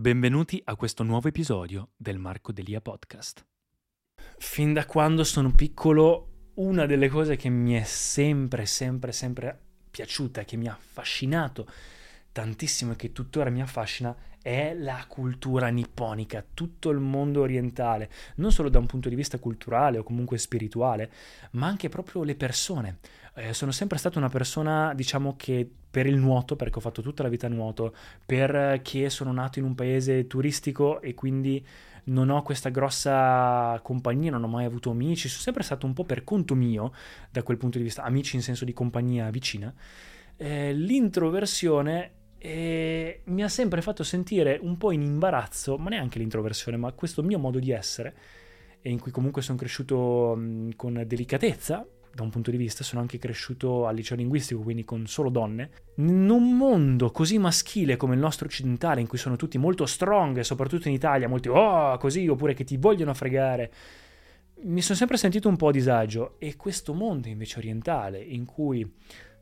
Benvenuti a questo nuovo episodio del Marco Delia Podcast. Fin da quando sono piccolo, una delle cose che mi è sempre, sempre, sempre piaciuta, che mi ha affascinato tantissimo e che tuttora mi affascina è la cultura nipponica, tutto il mondo orientale, non solo da un punto di vista culturale o comunque spirituale, ma anche proprio le persone. Eh, sono sempre stata una persona, diciamo che per il nuoto, perché ho fatto tutta la vita nuoto, perché sono nato in un paese turistico e quindi non ho questa grossa compagnia, non ho mai avuto amici, sono sempre stato un po' per conto mio da quel punto di vista, amici in senso di compagnia vicina. Eh, l'introversione e mi ha sempre fatto sentire un po' in imbarazzo, ma neanche l'introversione, ma questo mio modo di essere, in cui comunque sono cresciuto con delicatezza, da un punto di vista, sono anche cresciuto al liceo linguistico, quindi con solo donne, in un mondo così maschile come il nostro occidentale, in cui sono tutti molto strong, soprattutto in Italia, molti oh così, oppure che ti vogliono fregare, mi sono sempre sentito un po' a disagio. E questo mondo invece orientale, in cui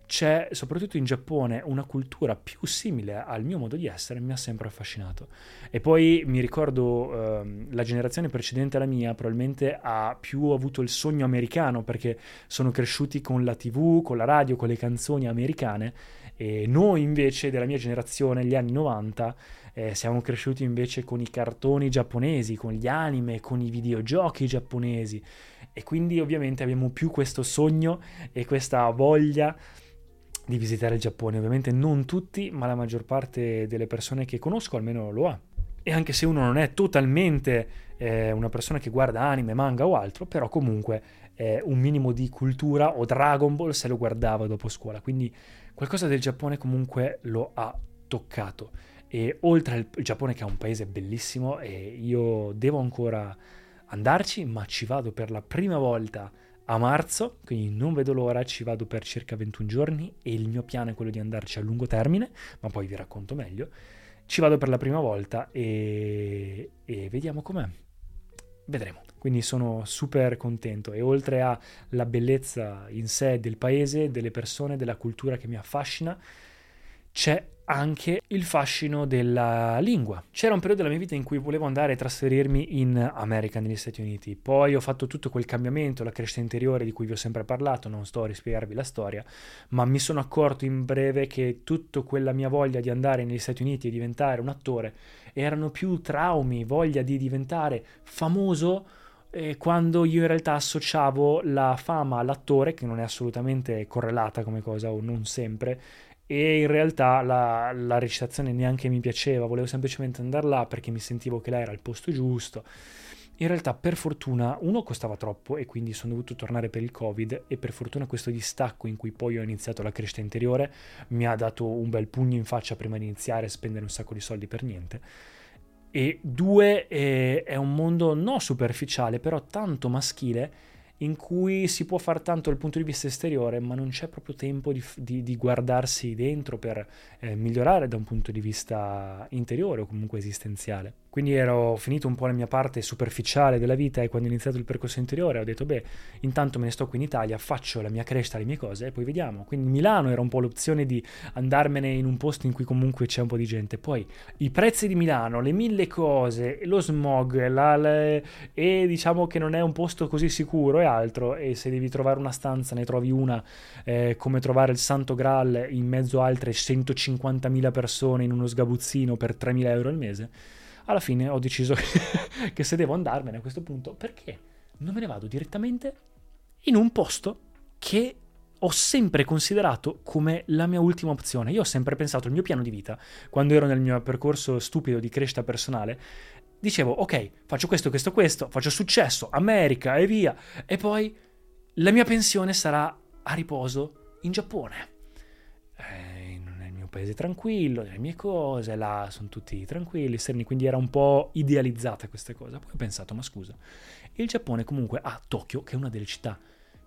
c'è, soprattutto in Giappone, una cultura più simile al mio modo di essere, mi ha sempre affascinato. E poi mi ricordo eh, la generazione precedente alla mia probabilmente ha più avuto il sogno americano perché sono cresciuti con la tv, con la radio, con le canzoni americane e noi invece della mia generazione, gli anni 90, eh, siamo cresciuti invece con i cartoni giapponesi, con gli anime, con i videogiochi giapponesi e quindi ovviamente abbiamo più questo sogno e questa voglia di visitare il Giappone. Ovviamente non tutti, ma la maggior parte delle persone che conosco almeno lo ha. E anche se uno non è totalmente eh, una persona che guarda anime, manga o altro, però comunque eh, un minimo di cultura o Dragon Ball se lo guardava dopo scuola. Quindi qualcosa del Giappone comunque lo ha toccato. E oltre al Giappone che è un paese bellissimo e io devo ancora andarci, ma ci vado per la prima volta a marzo, quindi non vedo l'ora, ci vado per circa 21 giorni e il mio piano è quello di andarci a lungo termine, ma poi vi racconto meglio. Ci vado per la prima volta e, e vediamo com'è. Vedremo. Quindi sono super contento e oltre alla bellezza in sé del paese, delle persone, della cultura che mi affascina, c'è anche il fascino della lingua. C'era un periodo della mia vita in cui volevo andare a trasferirmi in America, negli Stati Uniti. Poi ho fatto tutto quel cambiamento, la crescita interiore di cui vi ho sempre parlato, non sto a rispiegarvi la storia, ma mi sono accorto in breve che tutta quella mia voglia di andare negli Stati Uniti e diventare un attore erano più traumi, voglia di diventare famoso eh, quando io in realtà associavo la fama all'attore, che non è assolutamente correlata come cosa o non sempre, e in realtà la, la, recitazione neanche mi piaceva, volevo semplicemente andare là perché mi sentivo che là era il posto giusto. In realtà per fortuna uno costava troppo e quindi sono dovuto tornare per il covid e per fortuna questo distacco in cui poi ho iniziato la crescita interiore mi ha dato un bel pugno in faccia prima di iniziare a spendere un sacco di soldi per niente. E due, è, è un mondo non superficiale però tanto maschile in cui si può fare tanto dal punto di vista esteriore, ma non c'è proprio tempo di, di, di guardarsi dentro per eh, migliorare da un punto di vista interiore o comunque esistenziale. Quindi ero finito un po' la mia parte superficiale della vita e quando ho iniziato il percorso interiore ho detto beh, intanto me ne sto qui in Italia, faccio la mia crescita, le mie cose e poi vediamo. Quindi Milano era un po' l'opzione di andarmene in un posto in cui comunque c'è un po' di gente. Poi i prezzi di Milano, le mille cose, lo smog la, le, e diciamo che non è un posto così sicuro e altro e se devi trovare una stanza ne trovi una eh, come trovare il Santo Graal in mezzo a altre 150.000 persone in uno sgabuzzino per 3.000 euro al mese alla fine ho deciso che se devo andarmene a questo punto, perché non me ne vado direttamente in un posto che ho sempre considerato come la mia ultima opzione. Io ho sempre pensato il mio piano di vita, quando ero nel mio percorso stupido di crescita personale, dicevo ok, faccio questo, questo, questo, faccio successo, America e via, e poi la mia pensione sarà a riposo in Giappone paese tranquillo, le mie cose, là sono tutti tranquilli, sereni, quindi era un po' idealizzata questa cosa. Poi ho pensato, ma scusa, il Giappone comunque ha Tokyo, che è una delle città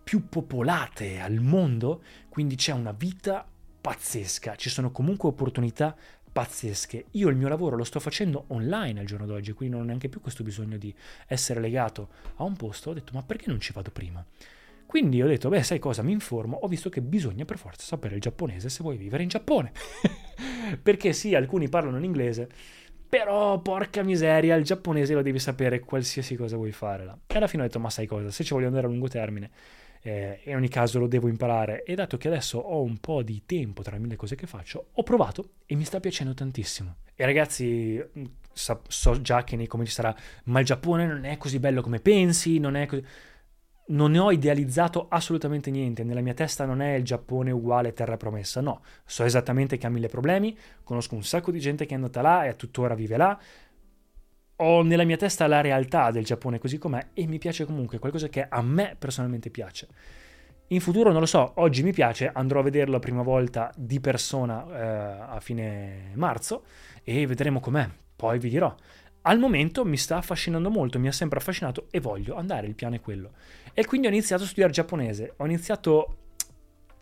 più popolate al mondo, quindi c'è una vita pazzesca, ci sono comunque opportunità pazzesche. Io il mio lavoro lo sto facendo online al giorno d'oggi, quindi non ho neanche più questo bisogno di essere legato a un posto. Ho detto, ma perché non ci vado prima? Quindi ho detto, beh, sai cosa, mi informo, ho visto che bisogna per forza sapere il giapponese se vuoi vivere in Giappone. Perché sì, alcuni parlano in inglese, Però, porca miseria, il giapponese lo devi sapere qualsiasi cosa vuoi fare là. E alla fine ho detto, ma sai cosa, se ci voglio andare a lungo termine, eh, in ogni caso lo devo imparare. E dato che adesso ho un po' di tempo tra le mille cose che faccio, ho provato e mi sta piacendo tantissimo. E ragazzi, so, so già che nei commenti sarà, ma il Giappone non è così bello come pensi, non è così non ne ho idealizzato assolutamente niente, nella mia testa non è il Giappone uguale terra promessa, no, so esattamente che ha mille problemi, conosco un sacco di gente che è andata là e tuttora vive là, ho nella mia testa la realtà del Giappone così com'è e mi piace comunque, qualcosa che a me personalmente piace. In futuro non lo so, oggi mi piace, andrò a vederlo la prima volta di persona eh, a fine marzo e vedremo com'è, poi vi dirò. Al momento mi sta affascinando molto, mi ha sempre affascinato e voglio andare, il piano è quello. E quindi ho iniziato a studiare giapponese. Ho iniziato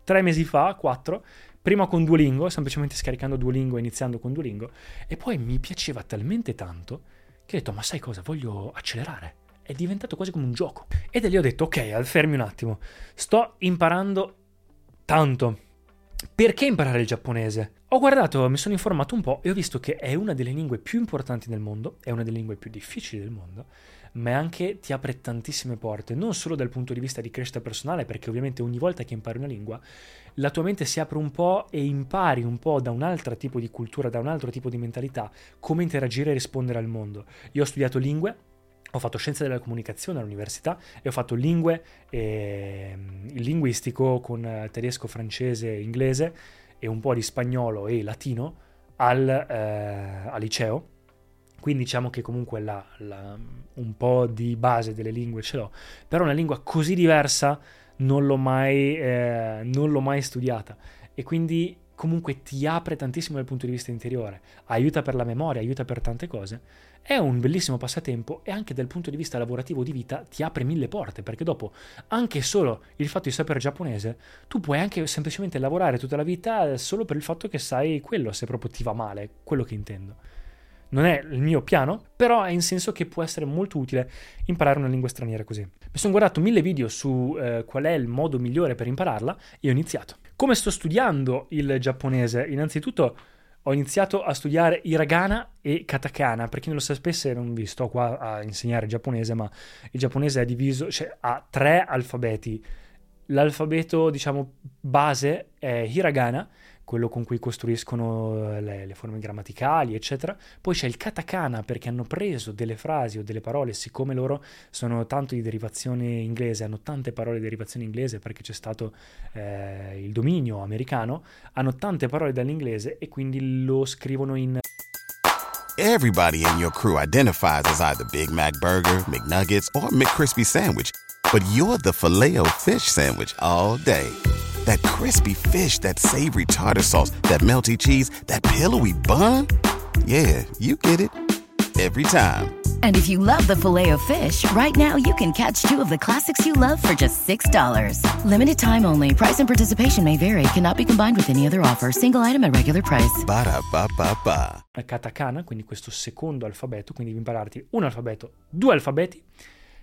tre mesi fa, quattro, prima con Duolingo, semplicemente scaricando Duolingo e iniziando con Duolingo, e poi mi piaceva talmente tanto che ho detto, ma sai cosa, voglio accelerare. È diventato quasi come un gioco. E da lì ho detto, ok, fermi un attimo, sto imparando tanto. Perché imparare il giapponese? Ho guardato, mi sono informato un po' e ho visto che è una delle lingue più importanti del mondo, è una delle lingue più difficili del mondo, ma anche ti apre tantissime porte, non solo dal punto di vista di crescita personale, perché ovviamente ogni volta che impari una lingua, la tua mente si apre un po' e impari un po' da un altro tipo di cultura, da un altro tipo di mentalità, come interagire e rispondere al mondo. Io ho studiato lingue, ho fatto scienze della comunicazione all'università e ho fatto lingue, eh, linguistico con tedesco, francese, inglese e un po' di spagnolo e latino al, eh, al liceo. Quindi diciamo che comunque la, la, un po' di base delle lingue ce l'ho, però una lingua così diversa non l'ho mai, eh, non l'ho mai studiata e quindi comunque ti apre tantissimo dal punto di vista interiore, aiuta per la memoria, aiuta per tante cose. È un bellissimo passatempo e anche dal punto di vista lavorativo di vita ti apre mille porte, perché dopo anche solo il fatto di sapere giapponese, tu puoi anche semplicemente lavorare tutta la vita solo per il fatto che sai quello, se proprio ti va male, quello che intendo. Non è il mio piano, però è in senso che può essere molto utile imparare una lingua straniera così. Mi sono guardato mille video su eh, qual è il modo migliore per impararla e ho iniziato. Come sto studiando il giapponese? Innanzitutto ho iniziato a studiare hiragana e katakana. Per chi non lo sapesse, non vi sto qua a insegnare il giapponese, ma il giapponese è diviso, cioè ha tre alfabeti. L'alfabeto, diciamo, base è hiragana, quello con cui costruiscono eh, le, le, forme grammaticali, eccetera. Poi c'è il katakana perché hanno preso delle frasi o delle parole, siccome loro sono tanto di derivazione inglese, hanno tante parole di derivazione inglese perché c'è stato eh, il dominio americano, hanno tante parole dall'inglese e quindi lo scrivono in Everybody in your crew identifies as either Big Mac burger, McNuggets or McCrispy sandwich, but you're the Filet-O-Fish sandwich all day. That crispy fish, that savory tartar sauce, that melty cheese, that pillowy bun. Yeah, you get it every time. And if you love the filet of fish, right now you can catch two of the classics you love for just $6. Limited time only. Price and participation may vary. Cannot be combined with any other offer. Single item at regular price. Ba da ba ba ba. Katakana, quindi questo secondo alfabeto, quindi devi impararti un alfabeto, due alfabeti.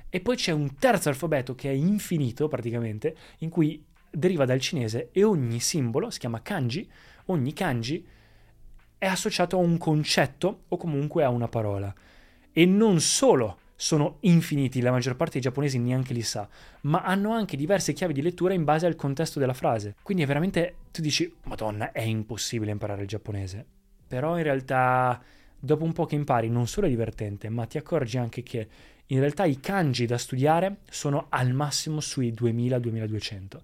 E poi c'è un terzo alfabeto che è infinito praticamente, in cui deriva dal cinese e ogni simbolo si chiama kanji, ogni kanji è associato a un concetto o comunque a una parola. E non solo sono infiniti, la maggior parte dei giapponesi neanche li sa, ma hanno anche diverse chiavi di lettura in base al contesto della frase. Quindi è veramente, tu dici, madonna, è impossibile imparare il giapponese. Però in realtà, dopo un po' che impari, non solo è divertente, ma ti accorgi anche che in realtà i kanji da studiare sono al massimo sui 2000-2200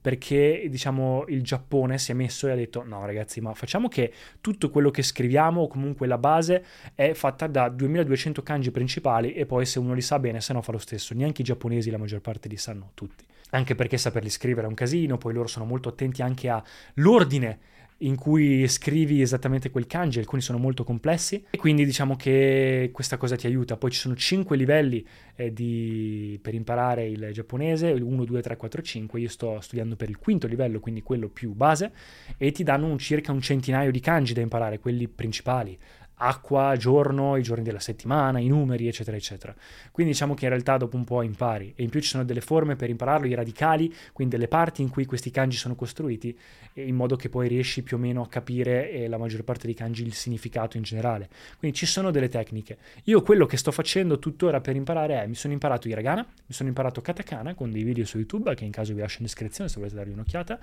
perché diciamo il Giappone si è messo e ha detto no ragazzi ma facciamo che tutto quello che scriviamo o comunque la base è fatta da 2200 kanji principali e poi se uno li sa bene se no fa lo stesso. Neanche i giapponesi la maggior parte li sanno tutti. Anche perché saperli scrivere è un casino poi loro sono molto attenti anche all'ordine in cui scrivi esattamente quel kanji, alcuni sono molto complessi e quindi diciamo che questa cosa ti aiuta. Poi ci sono 5 livelli eh, di... per imparare il giapponese, 1, 2, 3, 4, 5, io sto studiando per il quinto livello, quindi quello più base, e ti danno un, circa un centinaio di kanji da imparare, quelli principali. Acqua, giorno, i giorni della settimana, i numeri, eccetera, eccetera. Quindi diciamo che in realtà dopo un po' impari. E in più ci sono delle forme per impararlo, i radicali, quindi delle parti in cui questi kanji sono costruiti, in modo che poi riesci più o meno a capire eh, la maggior parte dei kanji il significato in generale. Quindi ci sono delle tecniche. Io quello che sto facendo tuttora per imparare è, mi sono imparato hiragana, mi sono imparato katakana con dei video su YouTube, che in caso vi lascio in descrizione se volete dargli un'occhiata,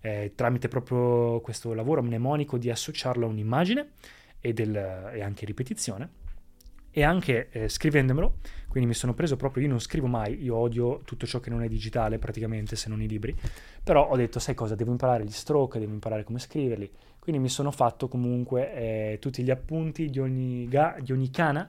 eh, tramite proprio questo lavoro mnemonico di associarlo a un'immagine e, del, e anche ripetizione. E anche eh, scrivendemelo, quindi mi sono preso proprio, io non scrivo mai, io odio tutto ciò che non è digitale praticamente, se non i libri, però ho detto, sai cosa, devo imparare gli stroke, devo imparare come scriverli, quindi mi sono fatto comunque eh, tutti gli appunti di ogni, ga, di ogni kana.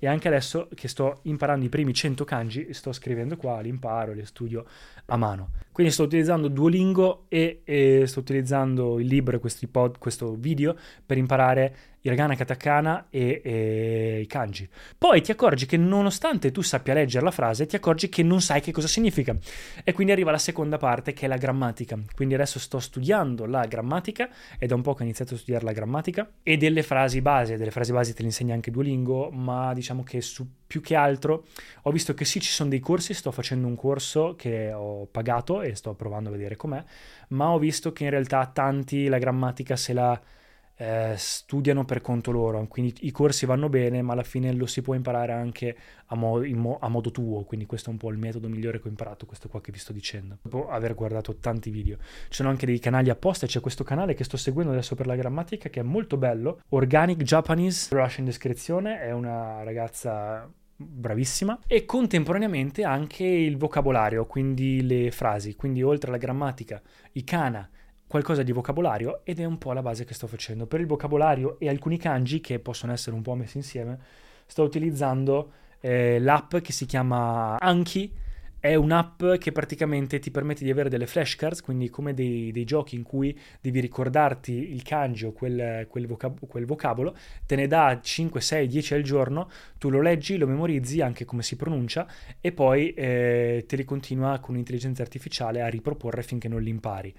E anche adesso che sto imparando i primi 100 kanji, sto scrivendo qua, li imparo, li studio a mano. Quindi sto utilizzando Duolingo e, e sto utilizzando il libro e pod, questo video per imparare hiragana, katakana e, e, i kanji. Poi ti accorgi che nonostante tu sappia leggere la frase, ti accorgi che non sai che cosa significa. E quindi arriva la seconda parte che è la grammatica. Quindi adesso sto studiando la grammatica, è da un po' che ho iniziato a studiare la grammatica, e delle frasi base, delle frasi base te le insegna anche Duolingo, ma diciamo che su più che altro ho visto che sì ci sono dei corsi, sto facendo un corso che ho pagato e sto provando a vedere com'è, ma ho visto che in realtà tanti la grammatica se la eh, studiano per conto loro, quindi i corsi vanno bene, ma alla fine lo si può imparare anche a, mo- mo- a, modo tuo, quindi questo è un po' il metodo migliore che ho imparato, questo qua che vi sto dicendo, dopo aver guardato tanti video. Ci sono anche dei canali apposta, c'è questo canale che sto seguendo adesso per la grammatica che è molto bello, Organic Japanese, lo lascio in descrizione, è una ragazza bravissima e contemporaneamente anche il vocabolario, quindi le frasi, quindi oltre alla grammatica, i kana qualcosa di vocabolario ed è un po' la base che sto facendo. Per il vocabolario e alcuni kanji che possono essere un po' messi insieme, sto utilizzando eh, l'app che si chiama Anki. È un'app che praticamente ti permette di avere delle flashcards, quindi come dei, dei giochi in cui devi ricordarti il kanji o quel, quel, vocab- quel vocabolo, te ne dà 5, 6, 10 al giorno, tu lo leggi, lo memorizzi anche come si pronuncia e poi eh, te li continua con un'intelligenza artificiale a riproporre finché non li impari.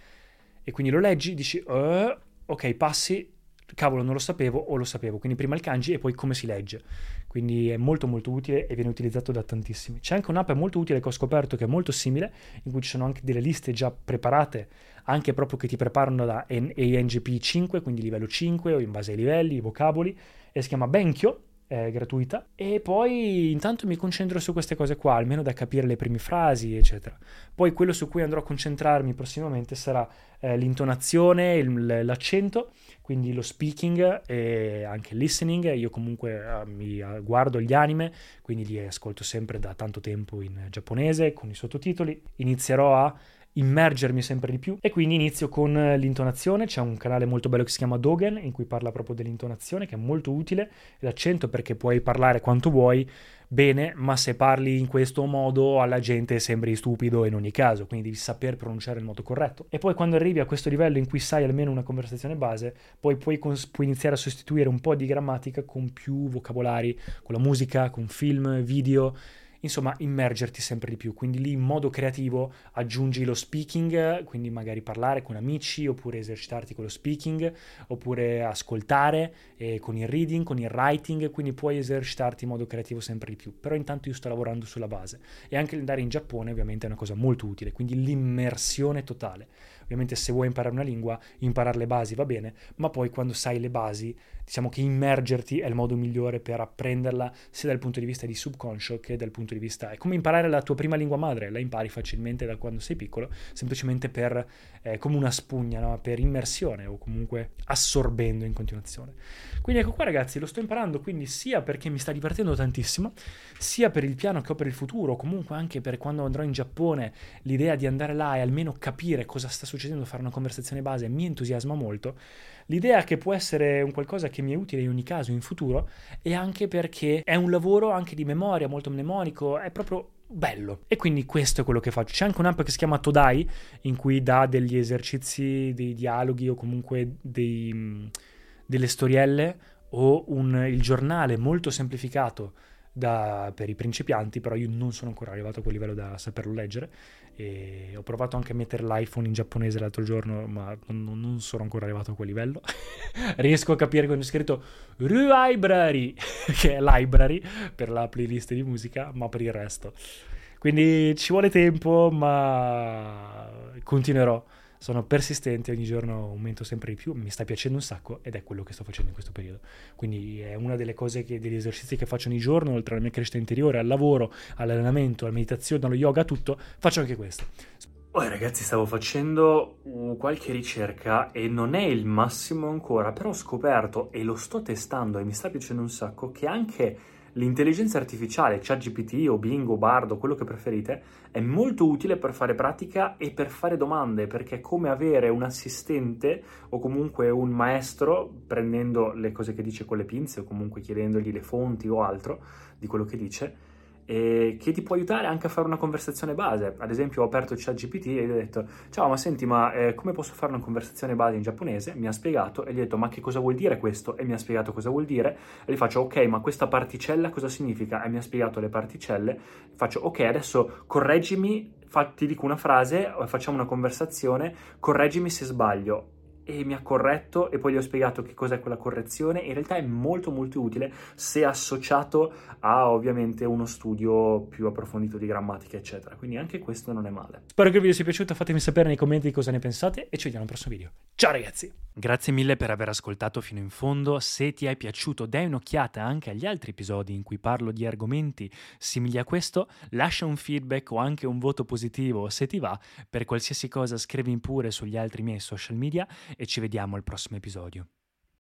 E quindi lo leggi, dici, uh, ok, passi, cavolo, non lo sapevo o lo sapevo. Quindi prima il kanji e poi come si legge. Quindi è molto molto utile e viene utilizzato da tantissimi. C'è anche un'app molto utile che ho scoperto che è molto simile, in cui ci sono anche delle liste già preparate, anche proprio che ti preparano da ANGP 5, quindi livello 5 o in base ai livelli, i vocaboli, e si chiama Benkyo è gratuita e poi intanto mi concentro su queste cose qua, almeno da capire le prime frasi, eccetera. Poi quello su cui andrò a concentrarmi prossimamente sarà eh, l'intonazione, il, l'accento, quindi lo speaking e anche il listening. Io comunque eh, mi eh, guardo gli anime, quindi li ascolto sempre da tanto tempo in giapponese con i sottotitoli. Inizierò a immergermi sempre di più. E quindi inizio con eh, l'intonazione, c'è un canale molto bello che si chiama Dogen in cui parla proprio dell'intonazione che è molto utile, l'accento perché puoi parlare quanto vuoi bene, ma se parli in questo modo alla gente sembri stupido in ogni caso, quindi devi saper pronunciare il modo corretto. E poi quando arrivi a questo livello in cui sai almeno una conversazione base, poi puoi, cons- puoi iniziare a sostituire un po' di grammatica con più vocabolari, con la musica, con film, video insomma immergerti sempre di più, quindi lì in modo creativo aggiungi lo speaking, quindi magari parlare con amici oppure esercitarti con lo speaking, oppure ascoltare eh, con il reading, con il writing, quindi puoi esercitarti in modo creativo sempre di più, però intanto io sto lavorando sulla base. E anche andare in Giappone ovviamente è una cosa molto utile, quindi l'immersione totale. Ovviamente se vuoi imparare una lingua, imparare le basi va bene, ma poi quando sai le basi, diciamo che immergerti è il modo migliore per apprenderla sia dal punto di vista di subconscio che dal punto di vista... È come imparare la tua prima lingua madre, la impari facilmente da quando sei piccolo, semplicemente per, eh, come una spugna, no? per immersione o comunque assorbendo in continuazione. Quindi ecco qua ragazzi, lo sto imparando quindi sia perché mi sta divertendo tantissimo, sia per il piano che ho per il futuro, comunque anche per quando andrò in Giappone, l'idea di andare là e almeno capire cosa sta succedendo succedendo, fare una conversazione base mi entusiasma molto. L'idea che può essere un qualcosa che mi è utile in ogni caso in futuro è anche perché è un lavoro anche di memoria, molto mnemonico, è proprio bello. E quindi questo è quello che faccio. C'è anche un'app che si chiama Todai in cui dà degli esercizi, dei dialoghi o comunque dei, delle storielle o un, il giornale molto semplificato da, per i principianti, però io non sono ancora arrivato a quel livello da saperlo leggere. E ho provato anche a mettere l'iPhone in giapponese l'altro giorno, ma non, non sono ancora arrivato a quel livello. Riesco a capire quando è scritto Library, che è library per la playlist di musica, ma per il resto. Quindi ci vuole tempo, ma continuerò sono persistente, ogni giorno aumento sempre di più, mi sta piacendo un sacco ed è quello che sto facendo in questo periodo. Quindi è una delle cose, che, degli esercizi che faccio ogni giorno, oltre alla mia crescita interiore, al lavoro, all'allenamento, alla meditazione, allo yoga, tutto, faccio anche questo. Poi ragazzi stavo facendo qualche ricerca e non è il massimo ancora, però ho scoperto e lo sto testando e mi sta piacendo un sacco che anche L'intelligenza artificiale, ChatGPT o Bing o Bardo, quello che preferite, è molto utile per fare pratica e per fare domande, perché è come avere un assistente o comunque un maestro prendendo le cose che dice con le pinze o comunque chiedendogli le fonti o altro di quello che dice e che ti può aiutare anche a fare una conversazione base. Ad esempio, ho aperto il chat GPT e gli ho detto: Ciao, ma senti, ma eh, come posso fare una conversazione base in giapponese? Mi ha spiegato e gli ho detto: Ma che cosa vuol dire questo? E mi ha spiegato cosa vuol dire. E gli faccio: Ok, ma questa particella cosa significa? E mi ha spiegato le particelle. Faccio: Ok, adesso correggimi. Ti dico una frase, facciamo una conversazione, correggimi se sbaglio e mi ha corretto e poi gli ho spiegato che cos'è quella correzione. In realtà è molto molto utile se associato a ovviamente uno studio più approfondito di grammatica, eccetera. Quindi anche questo non è male. Spero che il video sia piaciuto, fatemi sapere nei commenti cosa ne pensate e ci vediamo al prossimo video. Ciao ragazzi! Grazie mille per aver ascoltato fino in fondo. Se ti è piaciuto, dai un'occhiata anche agli altri episodi in cui parlo di argomenti simili a questo, lascia un feedback o anche un voto positivo se ti va. Per qualsiasi cosa scrivi pure sugli altri miei social media e ci vediamo al prossimo episodio.